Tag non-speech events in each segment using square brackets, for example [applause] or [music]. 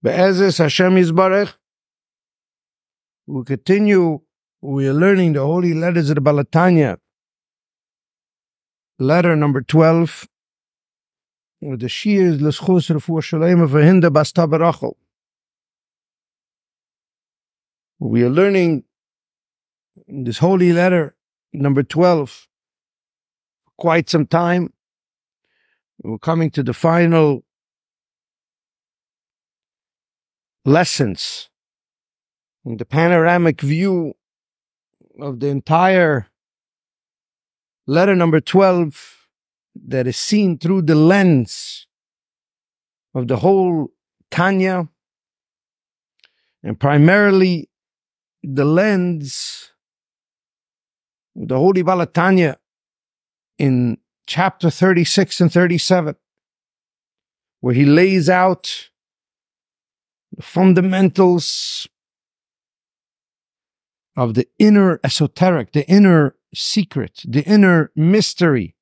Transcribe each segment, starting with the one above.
Be'ezus Hashem Yisbarech, we continue, we are learning the holy letters of the Baal HaTanya, letter number 12, with the Shias L'schus Refuah Shalem of Hinda Basta Barachel. We are learning this holy letter, number 12, quite some time. We're coming to the final lessons. In the panoramic view of the entire letter number 12 that is seen through the lens of the whole Tanya and primarily the lens of the Holy Baal HaTanya in chapter 36 and 37 where he lays out fundamentals of the inner esoteric, the inner secret, the inner mystery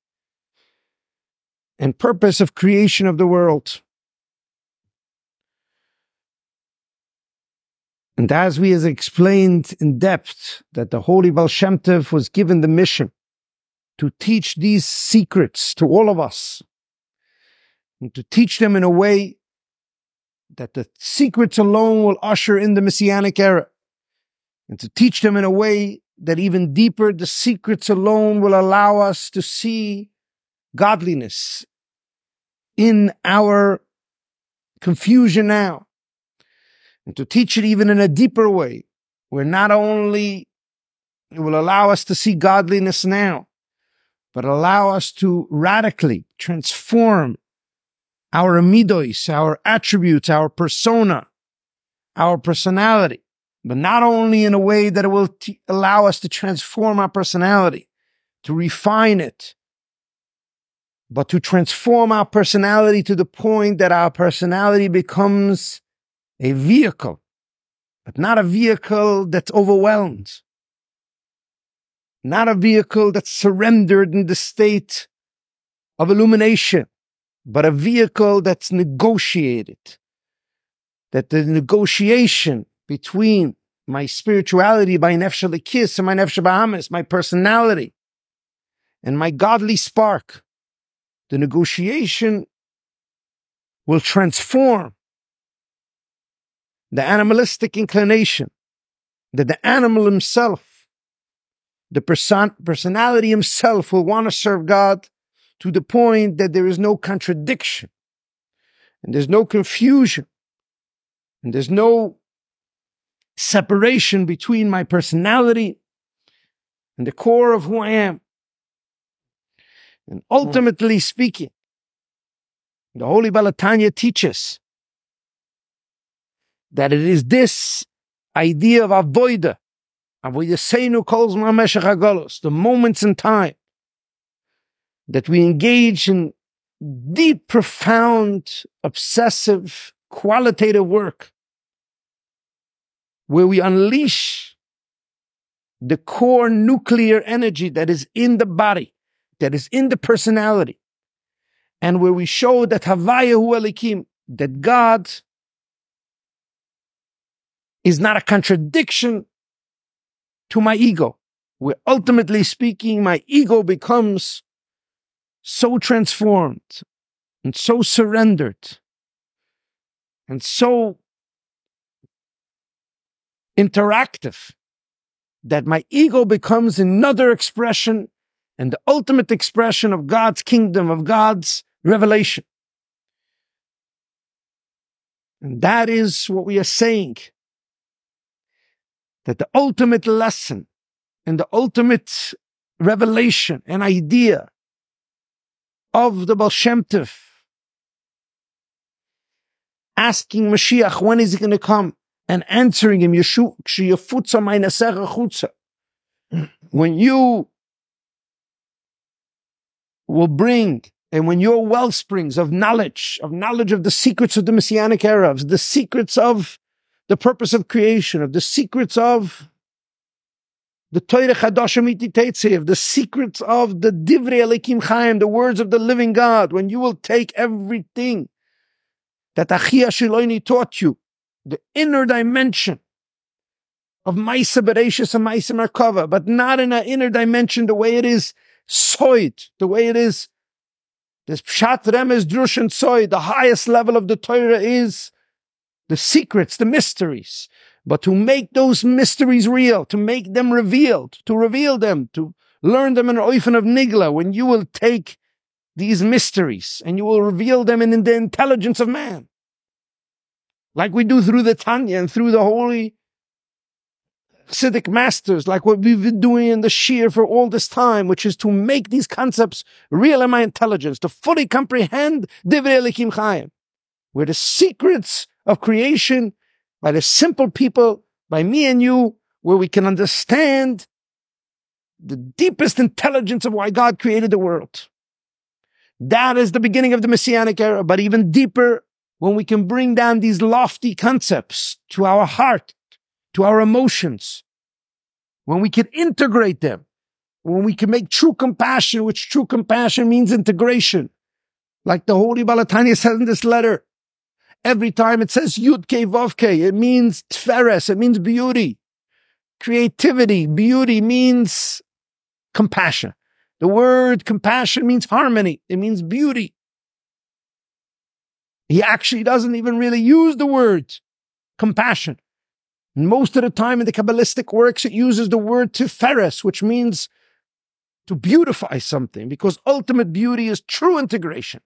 and purpose of creation of the world. And as we has explained in depth that the Holy Baal Shem was given the mission to teach these secrets to all of us and to teach them in a way that the secrets alone will usher in the messianic era and to teach them in a way that even deeper the secrets alone will allow us to see godliness in our confusion now and to teach it even in a deeper way where not only it will allow us to see godliness now but allow us to radically transform our amidos, our attributes, our persona, our personality, but not only in a way that it will t- allow us to transform our personality, to refine it, but to transform our personality to the point that our personality becomes a vehicle, but not a vehicle that's overwhelmed, not a vehicle that's surrendered in the state of illumination, but a vehicle that's negotiated. That the negotiation between my spirituality, my nefesh kiss and my nefesh bahamis, my personality, and my godly spark, the negotiation will transform the animalistic inclination that the animal himself, the person, personality himself will want to serve God to the point that there is no contradiction and there's no confusion and there's no separation between my personality and the core of who I am. And ultimately speaking, the Holy Baal HaTanya teaches that it is this idea of avoida, avoida seinu calls the moments in time that we engage in deep, profound, obsessive, qualitative work where we unleash the core nuclear energy that is in the body, that is in the personality, and where we show that Havaya Hu Elikim, that God is not a contradiction to my ego. Where ultimately speaking, my ego becomes so transformed and so surrendered and so interactive that my ego becomes another expression and the ultimate expression of God's kingdom, of God's revelation. And that is what we are saying. That the ultimate lesson and the ultimate revelation and idea of the Baal Shem Tov, asking Mashiach, when is he going to come? And answering him, when you will bring, and when your well springs of knowledge, of knowledge of the secrets of the Messianic of the secrets of the purpose of creation, of the secrets of the Torah Chadashim Ititetzev, the secrets of the Divrei Elikim Chaim, the words of the living God, when you will take everything that Achia Shiloini taught you the inner dimension of Maisa Bereshis and Maisa Merkava, but not in an inner dimension the way it is soid, the way it is this Pshat Remez Drush and Soid, the highest level of the Torah is the secrets, the mysteries. But to make those mysteries real, to make them revealed, to reveal them, to learn them in Oifen of Nigla, when you will take these mysteries and you will reveal them in the intelligence of man. Like we do through the Tanya and through the holy Siddiq masters, like what we've been doing in the Shir for all this time, which is to make these concepts real in my intelligence, to fully comprehend Divrei Elikim where the secrets of creation by the simple people, by me and you, where we can understand the deepest intelligence of why God created the world. That is the beginning of the Messianic era, but even deeper when we can bring down these lofty concepts to our heart, to our emotions, when we can integrate them, when we can make true compassion, which true compassion means integration. Like the Holy Baal HaTanya says in this letter, every time it says Yud Ke Vav Ke, it means Tferes, it means beauty. Creativity, beauty means compassion. The word compassion means harmony. It means beauty. He actually doesn't even really use the word compassion. Most of the time in the Kabbalistic works, it uses the word tiferes, which means to beautify something, because ultimate beauty is true integration.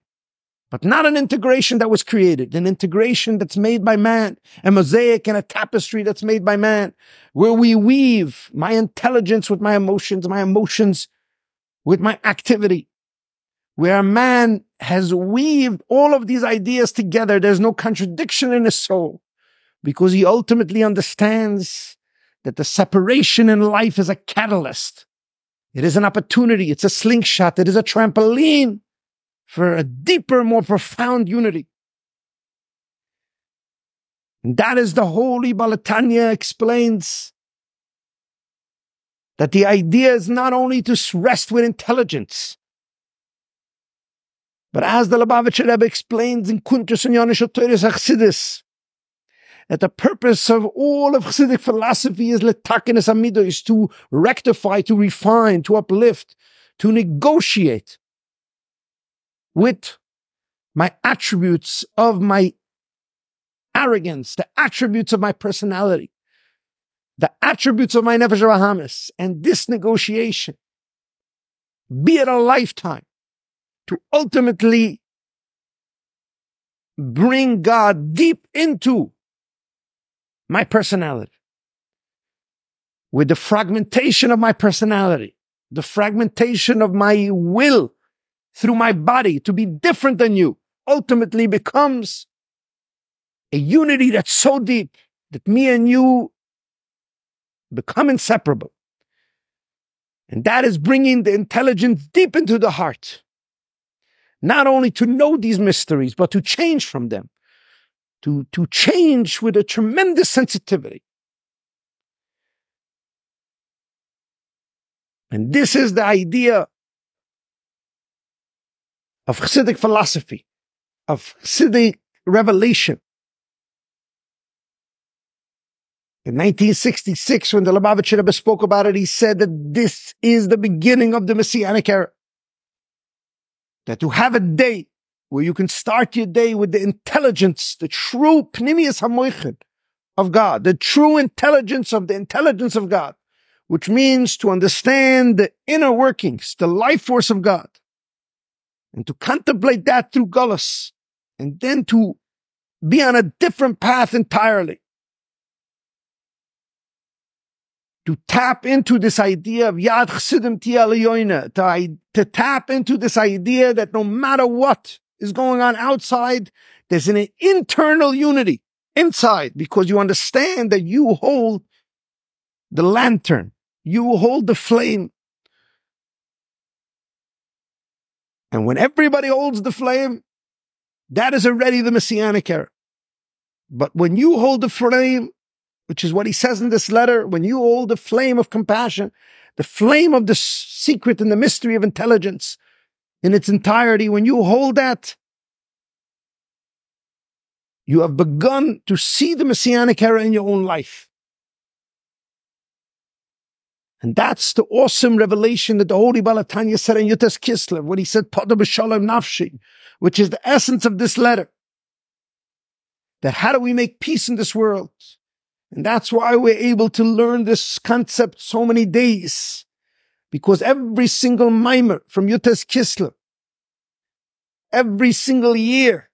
But not an integration that was created, an integration that's made by man, a mosaic and a tapestry that's made by man, where we weave my intelligence with my emotions, my emotions with my activity, where a man has weaved all of these ideas together. There's no contradiction in his soul because he ultimately understands that the separation in life is a catalyst. It is an opportunity. It's a slingshot. It is a trampoline for a deeper, more profound unity. And that is the holy Baal HaTanya explains that the idea is not only to rest with intelligence, but as the Lubavitcher Rebbe explains in Kuntres and Yonisha Teres Achsidis, that the purpose of all of Chassidic philosophy is letakenes amido, is to rectify, to refine, to uplift, to negotiate with my attributes of my arrogance, the attributes of my personality the attributes of my Nefesh Rahamis and this negotiation, be it a lifetime, to ultimately bring God deep into my personality. With the fragmentation of my personality, the fragmentation of my will through my body to be different than you, ultimately becomes a unity that's so deep that me and you become inseparable. And that is bringing the intelligence deep into the heart. Not only to know these mysteries, but to change from them. To, to change with a tremendous sensitivity. And this is the idea of Chassidic philosophy, of Chassidic revelation. In 1966, when the Lubavitcher Rebbe spoke about it, he said that this is the beginning of the Messianic era. That to have a day where you can start your day with the intelligence, the true Pnimius HaMoichin of God, the true intelligence of the intelligence of God, which means to understand the inner workings, the life force of God, and to contemplate that through Gullus, and then to be on a different path entirely. to tap into this idea of Yad Chsidim Tia to, to tap into this idea that no matter what is going on outside, there's an internal unity inside because you understand that you hold the lantern, you hold the flame. And when everybody holds the flame, that is already the messianic era. But when you hold the flame, which is what he says in this letter. When you hold the flame of compassion, the flame of the secret and the mystery of intelligence in its entirety, when you hold that, you have begun to see the Messianic era in your own life. And that's the awesome revelation that the Holy Baal HaTanya said in Yud Tes Kislev when he said, Pada b'shalom nafshi, which is the essence of this letter. That how do we make peace in this world? And that's why we're able to learn this concept so many days. Because every single mimer from Yud Tes Kislev, every single year,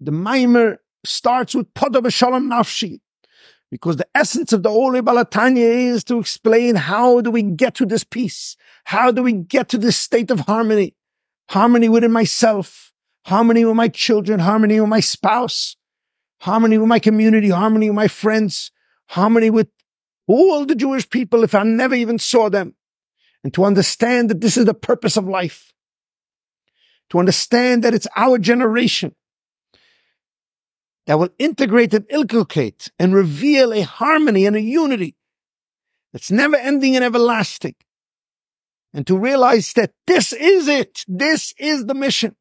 the mimer starts with Pada b'shalom nafshi. Because the essence of the Holy Baal HaTanya is to explain how do we get to this peace? How do we get to this state of harmony? Harmony within myself, harmony with my children, harmony with my spouse, harmony with my community, harmony with my friends, harmony with all the Jewish people if I never even saw them. And to understand that this is the purpose of life. To understand that it's our generation that will integrate and inculcate and reveal a harmony and a unity that's never ending and everlasting. And to realize that this is it. This is the mission.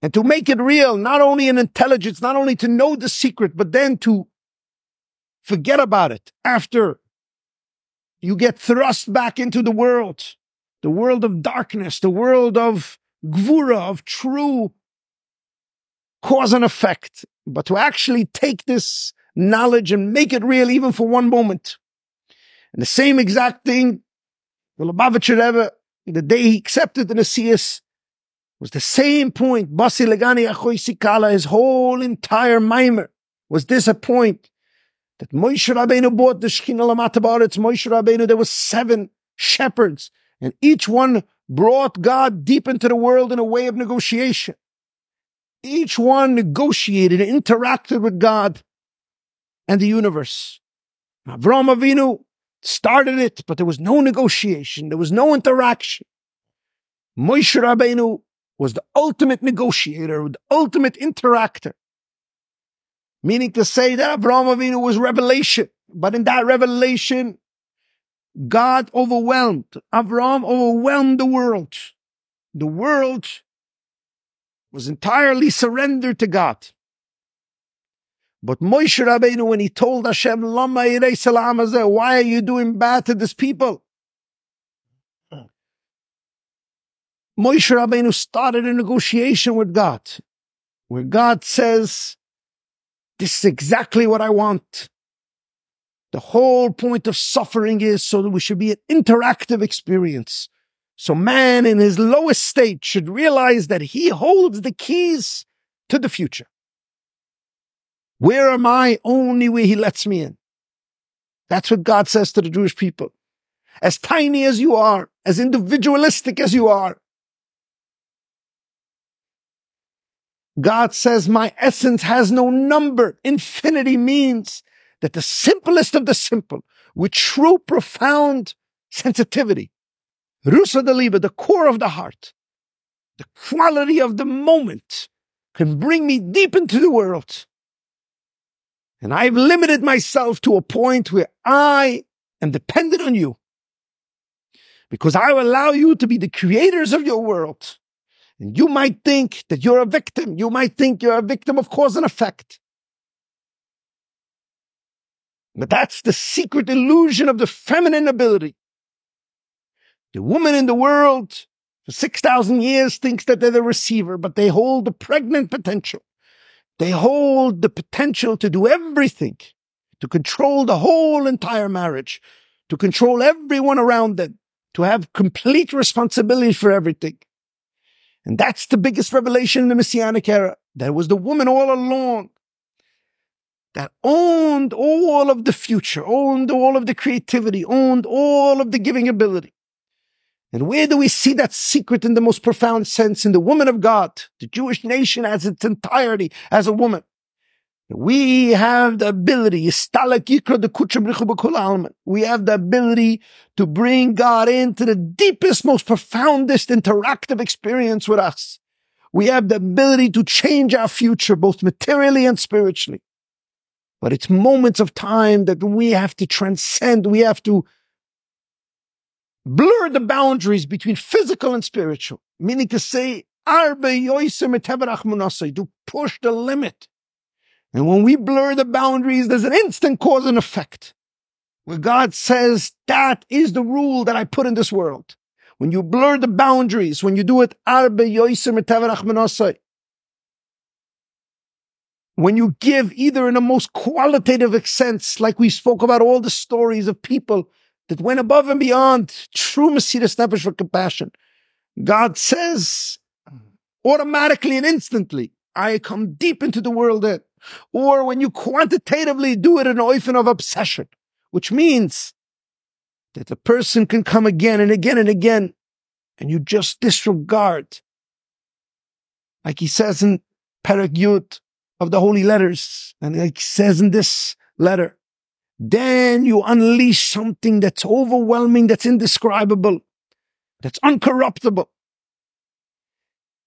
And to make it real, not only in intelligence, not only to know the secret, but then to forget about it after you get thrust back into the world, the world of darkness, the world of gvura, of true cause and effect, but to actually take this knowledge and make it real even for one moment. And the same exact thing, the Lubavitcher Rebbe, the day he accepted the Nesias, was the same point. Basi Legani Achoy his whole entire mimer was this a point that Moshe Rabbeinu bought the Shechina Lamata Baretz. Moshe Rabbeinu, there were seven shepherds, and each one brought God deep into the world in a way of negotiation. Each one negotiated interacted with God and the universe. Avram Avinu started it, but there was no negotiation. There was no interaction. Moshe Rabbeinu was the ultimate negotiator, the ultimate interactor. Meaning to say that Avram Avinu was revelation, but in that revelation, God overwhelmed. Avram overwhelmed the world. The world was entirely surrendered to God. But Moshe Rabbeinu, when he told Hashem, Lama why are you doing bad to this people? Moshe Rabbeinu started a negotiation with God, where God says, this is exactly what I want. The whole point of suffering is so that we should be an interactive experience. So man in his lowest state should realize that he holds the keys to the future. Where am I? Only where he lets me in. That's what God says to the Jewish people. As tiny as you are, as individualistic as you are, God says, my essence has no number. Infinity means that the simplest of the simple, with true profound sensitivity, Rusa Deliba, the core of the heart, the quality of the moment can bring me deep into the world. And I've limited myself to a point where I am dependent on you. Because I allow you to be the creators of your world. And you might think that you're a victim. You might think you're a victim of cause and effect. But that's the secret illusion of the feminine ability. The woman in the world for 6,000 years thinks that they're the receiver, but they hold the pregnant potential. They hold the potential to do everything, to control the whole entire marriage, to control everyone around them, to have complete responsibility for everything. And that's the biggest revelation in the Messianic era. There was the woman all along that owned all of the future, owned all of the creativity, owned all of the giving ability. And where do we see that secret in the most profound sense? In the woman of God, the Jewish nation as its entirety, as a woman. We have the ability, we have the ability to bring God into the deepest, most profoundest interactive experience with us. We have the ability to change our future, both materially and spiritually. But it's moments of time that we have to transcend. We have to blur the boundaries between physical and spiritual, meaning to say, To push the limit. And when we blur the boundaries, there's an instant cause and effect. Where God says, that is the rule that I put in this world. When you blur the boundaries, when you do it, when you give either in a most qualitative sense, like we spoke about all the stories of people that went above and beyond true Mesiras Nefesh for compassion, God says automatically and instantly, I come deep into the world in. Or when you quantitatively do it in an oifen of obsession, which means that the person can come again and again and again, and you just disregard. Like he says in Perek Yud of the holy letters, and like he says in this letter, then you unleash something that's overwhelming, that's indescribable, that's uncorruptible.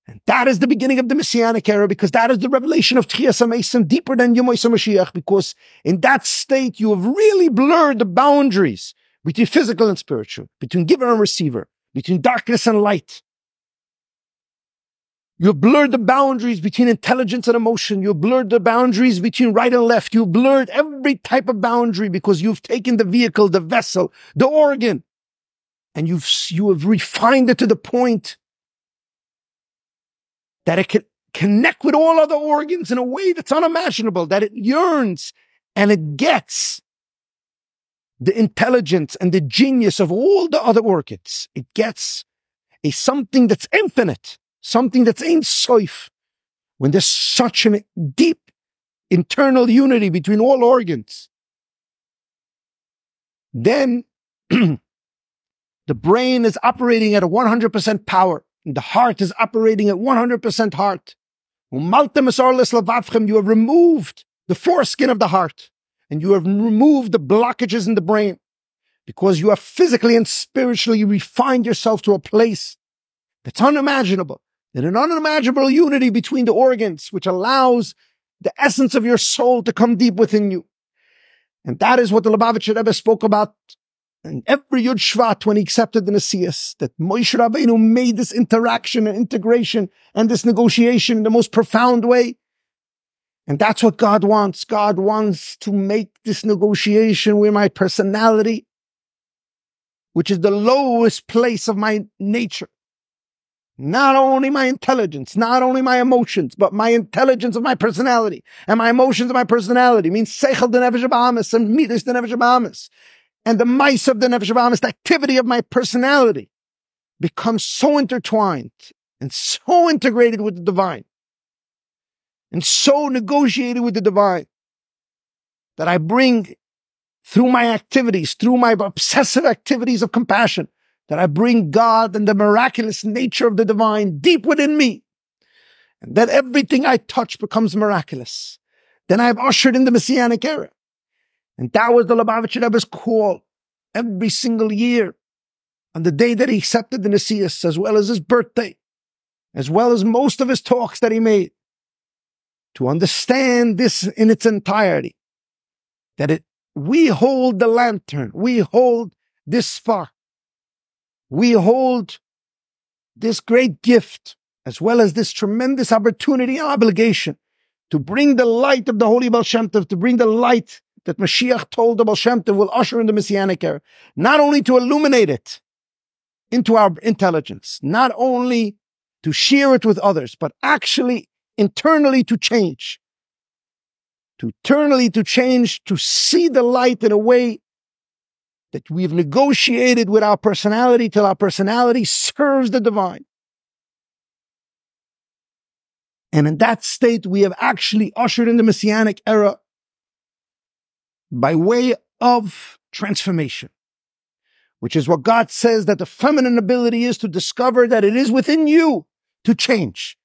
And that is the beginning of the Messianic era because that is the revelation of Tchias HaMesim deeper than Yom Mashiach because in that state you have really blurred the boundaries between physical and spiritual, between giver and receiver, between darkness and light. You've blurred the boundaries between intelligence and emotion. You've blurred the boundaries between right and left. You've blurred every type of boundary because you've taken the vehicle, the vessel, the organ, and you've, you have refined it to the point that it can connect with all other organs in a way that's unimaginable, that it yearns and it gets the intelligence and the genius of all the other organs. It gets a something that's infinite, something that's ein soif. When there's such a deep internal unity between all organs, then [clears throat] the brain is operating at a 100% power. And the heart is operating at 100% heart. You have removed the foreskin of the heart and you have removed the blockages in the brain because you have physically and spiritually refined yourself to a place that's unimaginable. And an unimaginable unity between the organs, which allows the essence of your soul to come deep within you. And that is what the Lubavitcher Rebbe spoke about and every Yud Shvat, when he accepted the Nesias, that Moshe Rabbeinu made this interaction and integration and this negotiation in the most profound way. And that's what God wants. God wants to make this negotiation with my personality, which is the lowest place of my nature. Not only my intelligence, not only my emotions, but my intelligence of my personality. And my emotions of my personality means seichel the nefesh and midas the nefesh and the mice of the Nefesh Abamis, the activity of my personality, becomes so intertwined and so integrated with the divine and so negotiated with the divine that I bring through my activities, through my obsessive activities of compassion, that I bring God and the miraculous nature of the divine deep within me. And that everything I touch becomes miraculous. Then I've ushered in the Messianic era. And that was the Lubavitcher Rebbe's call every single year on the day that he accepted the Nesias, as well as his birthday, as well as most of his talks that he made, to understand this in its entirety, that it, we hold the lantern, we hold this spark, we hold this great gift, as well as this tremendous opportunity and obligation to bring the light of the Holy Baal Shem Tov, to bring the light that Mashiach told the Baal Shem Tov will usher in the Messianic era, not only to illuminate it into our intelligence, not only to share it with others, but actually internally to change. To internally to change, to see the light in a way that we've negotiated with our personality till our personality serves the divine. And in that state, we have actually ushered in the Messianic era by way of transformation, which is what God says that the feminine ability is to discover that it is within you to change.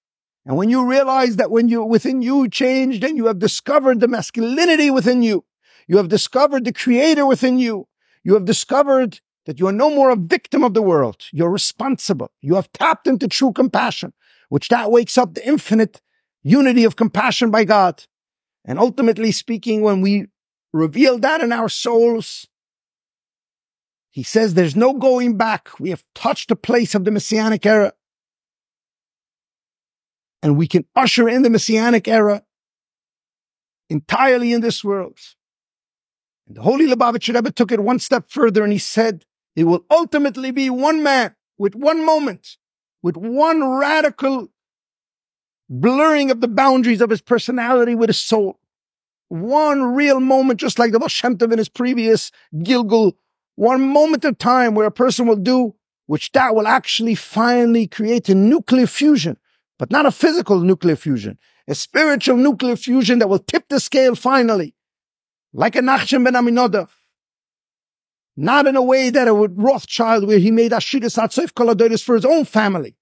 And when you realize that when you within you change, then you have discovered the masculinity within you. You have discovered the creator within you. You have discovered that you are no more a victim of the world. You're responsible. You have tapped into true compassion, which that wakes up the infinite unity of compassion by God. And ultimately speaking, when we reveal that in our souls. He says there's no going back. We have touched the place of the Messianic era. And we can usher in the Messianic era entirely in this world. And the Holy Lubavitcher Rebbe took it one step further and he said, it will ultimately be one man with one moment, with one radical blurring of the boundaries of his personality with his soul. One real moment, just like the Baal in his previous Gilgul, one moment of time where a person will do, which that will actually finally create a nuclear fusion, but not a physical nuclear fusion, a spiritual nuclear fusion that will tip the scale finally, like a Nachshon ben Aminadab. Not in a way that a Rothschild where he made Ashiris Atzoif Koladoris for his own family.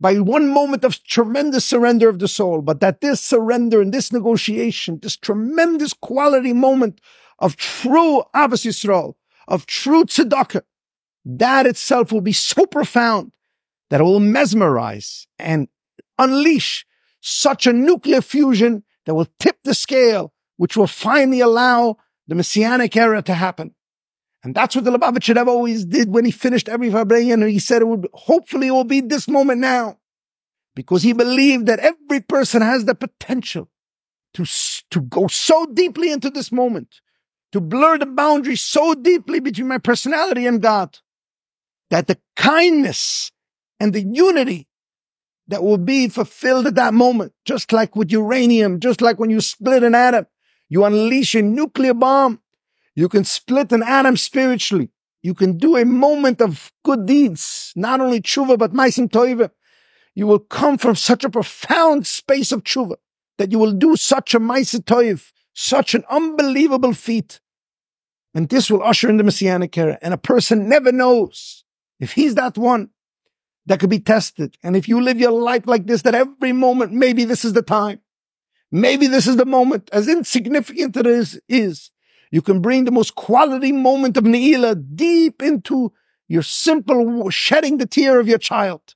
By one moment of tremendous surrender of the soul, but that this surrender and this negotiation, this tremendous quality moment of true Ahavas Yisrael, of true tzedakah, that itself will be so profound that it will mesmerize and unleash such a nuclear fusion that will tip the scale, which will finally allow the messianic era to happen. And that's what the Lubavitcher Rebbe always did when he finished every. And he said it would, hopefully it will be this moment now. Because he believed that every person has the potential to, to go so deeply into this moment, to blur the boundary so deeply between my personality and God, that the kindness and the unity that will be fulfilled at that moment, just like with uranium, just like when you split an atom, you unleash a nuclear bomb you can split an atom spiritually. You can do a moment of good deeds, not only tshuva, but maisim toiva. You will come from such a profound space of tshuva that you will do such a maisim toiv, such an unbelievable feat. And this will usher in the Messianic era. And a person never knows if he's that one that could be tested. And if you live your life like this, that every moment, maybe this is the time. Maybe this is the moment, as insignificant it is, is you can bring the most quality moment of Ne'ilah deep into your simple shedding the tear of your child.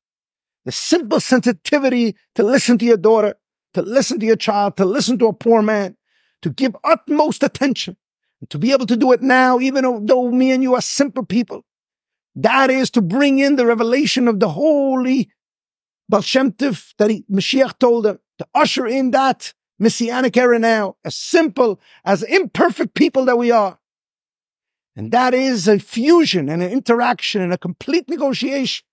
The simple sensitivity to listen to your daughter, to listen to your child, to listen to a poor man, to give utmost attention, and to be able to do it now, even though me and you are simple people. That is to bring in the revelation of the holy Baal Shem Tov that he, Mashiach told them, to usher in that messianic era now, as simple as imperfect people that we are. And that is a fusion and an interaction and a complete negotiation.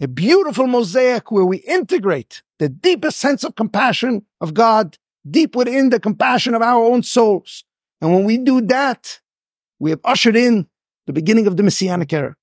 A beautiful mosaic where we integrate the deepest sense of compassion of God deep within the compassion of our own souls. And when we do that, we have ushered in the beginning of the messianic era.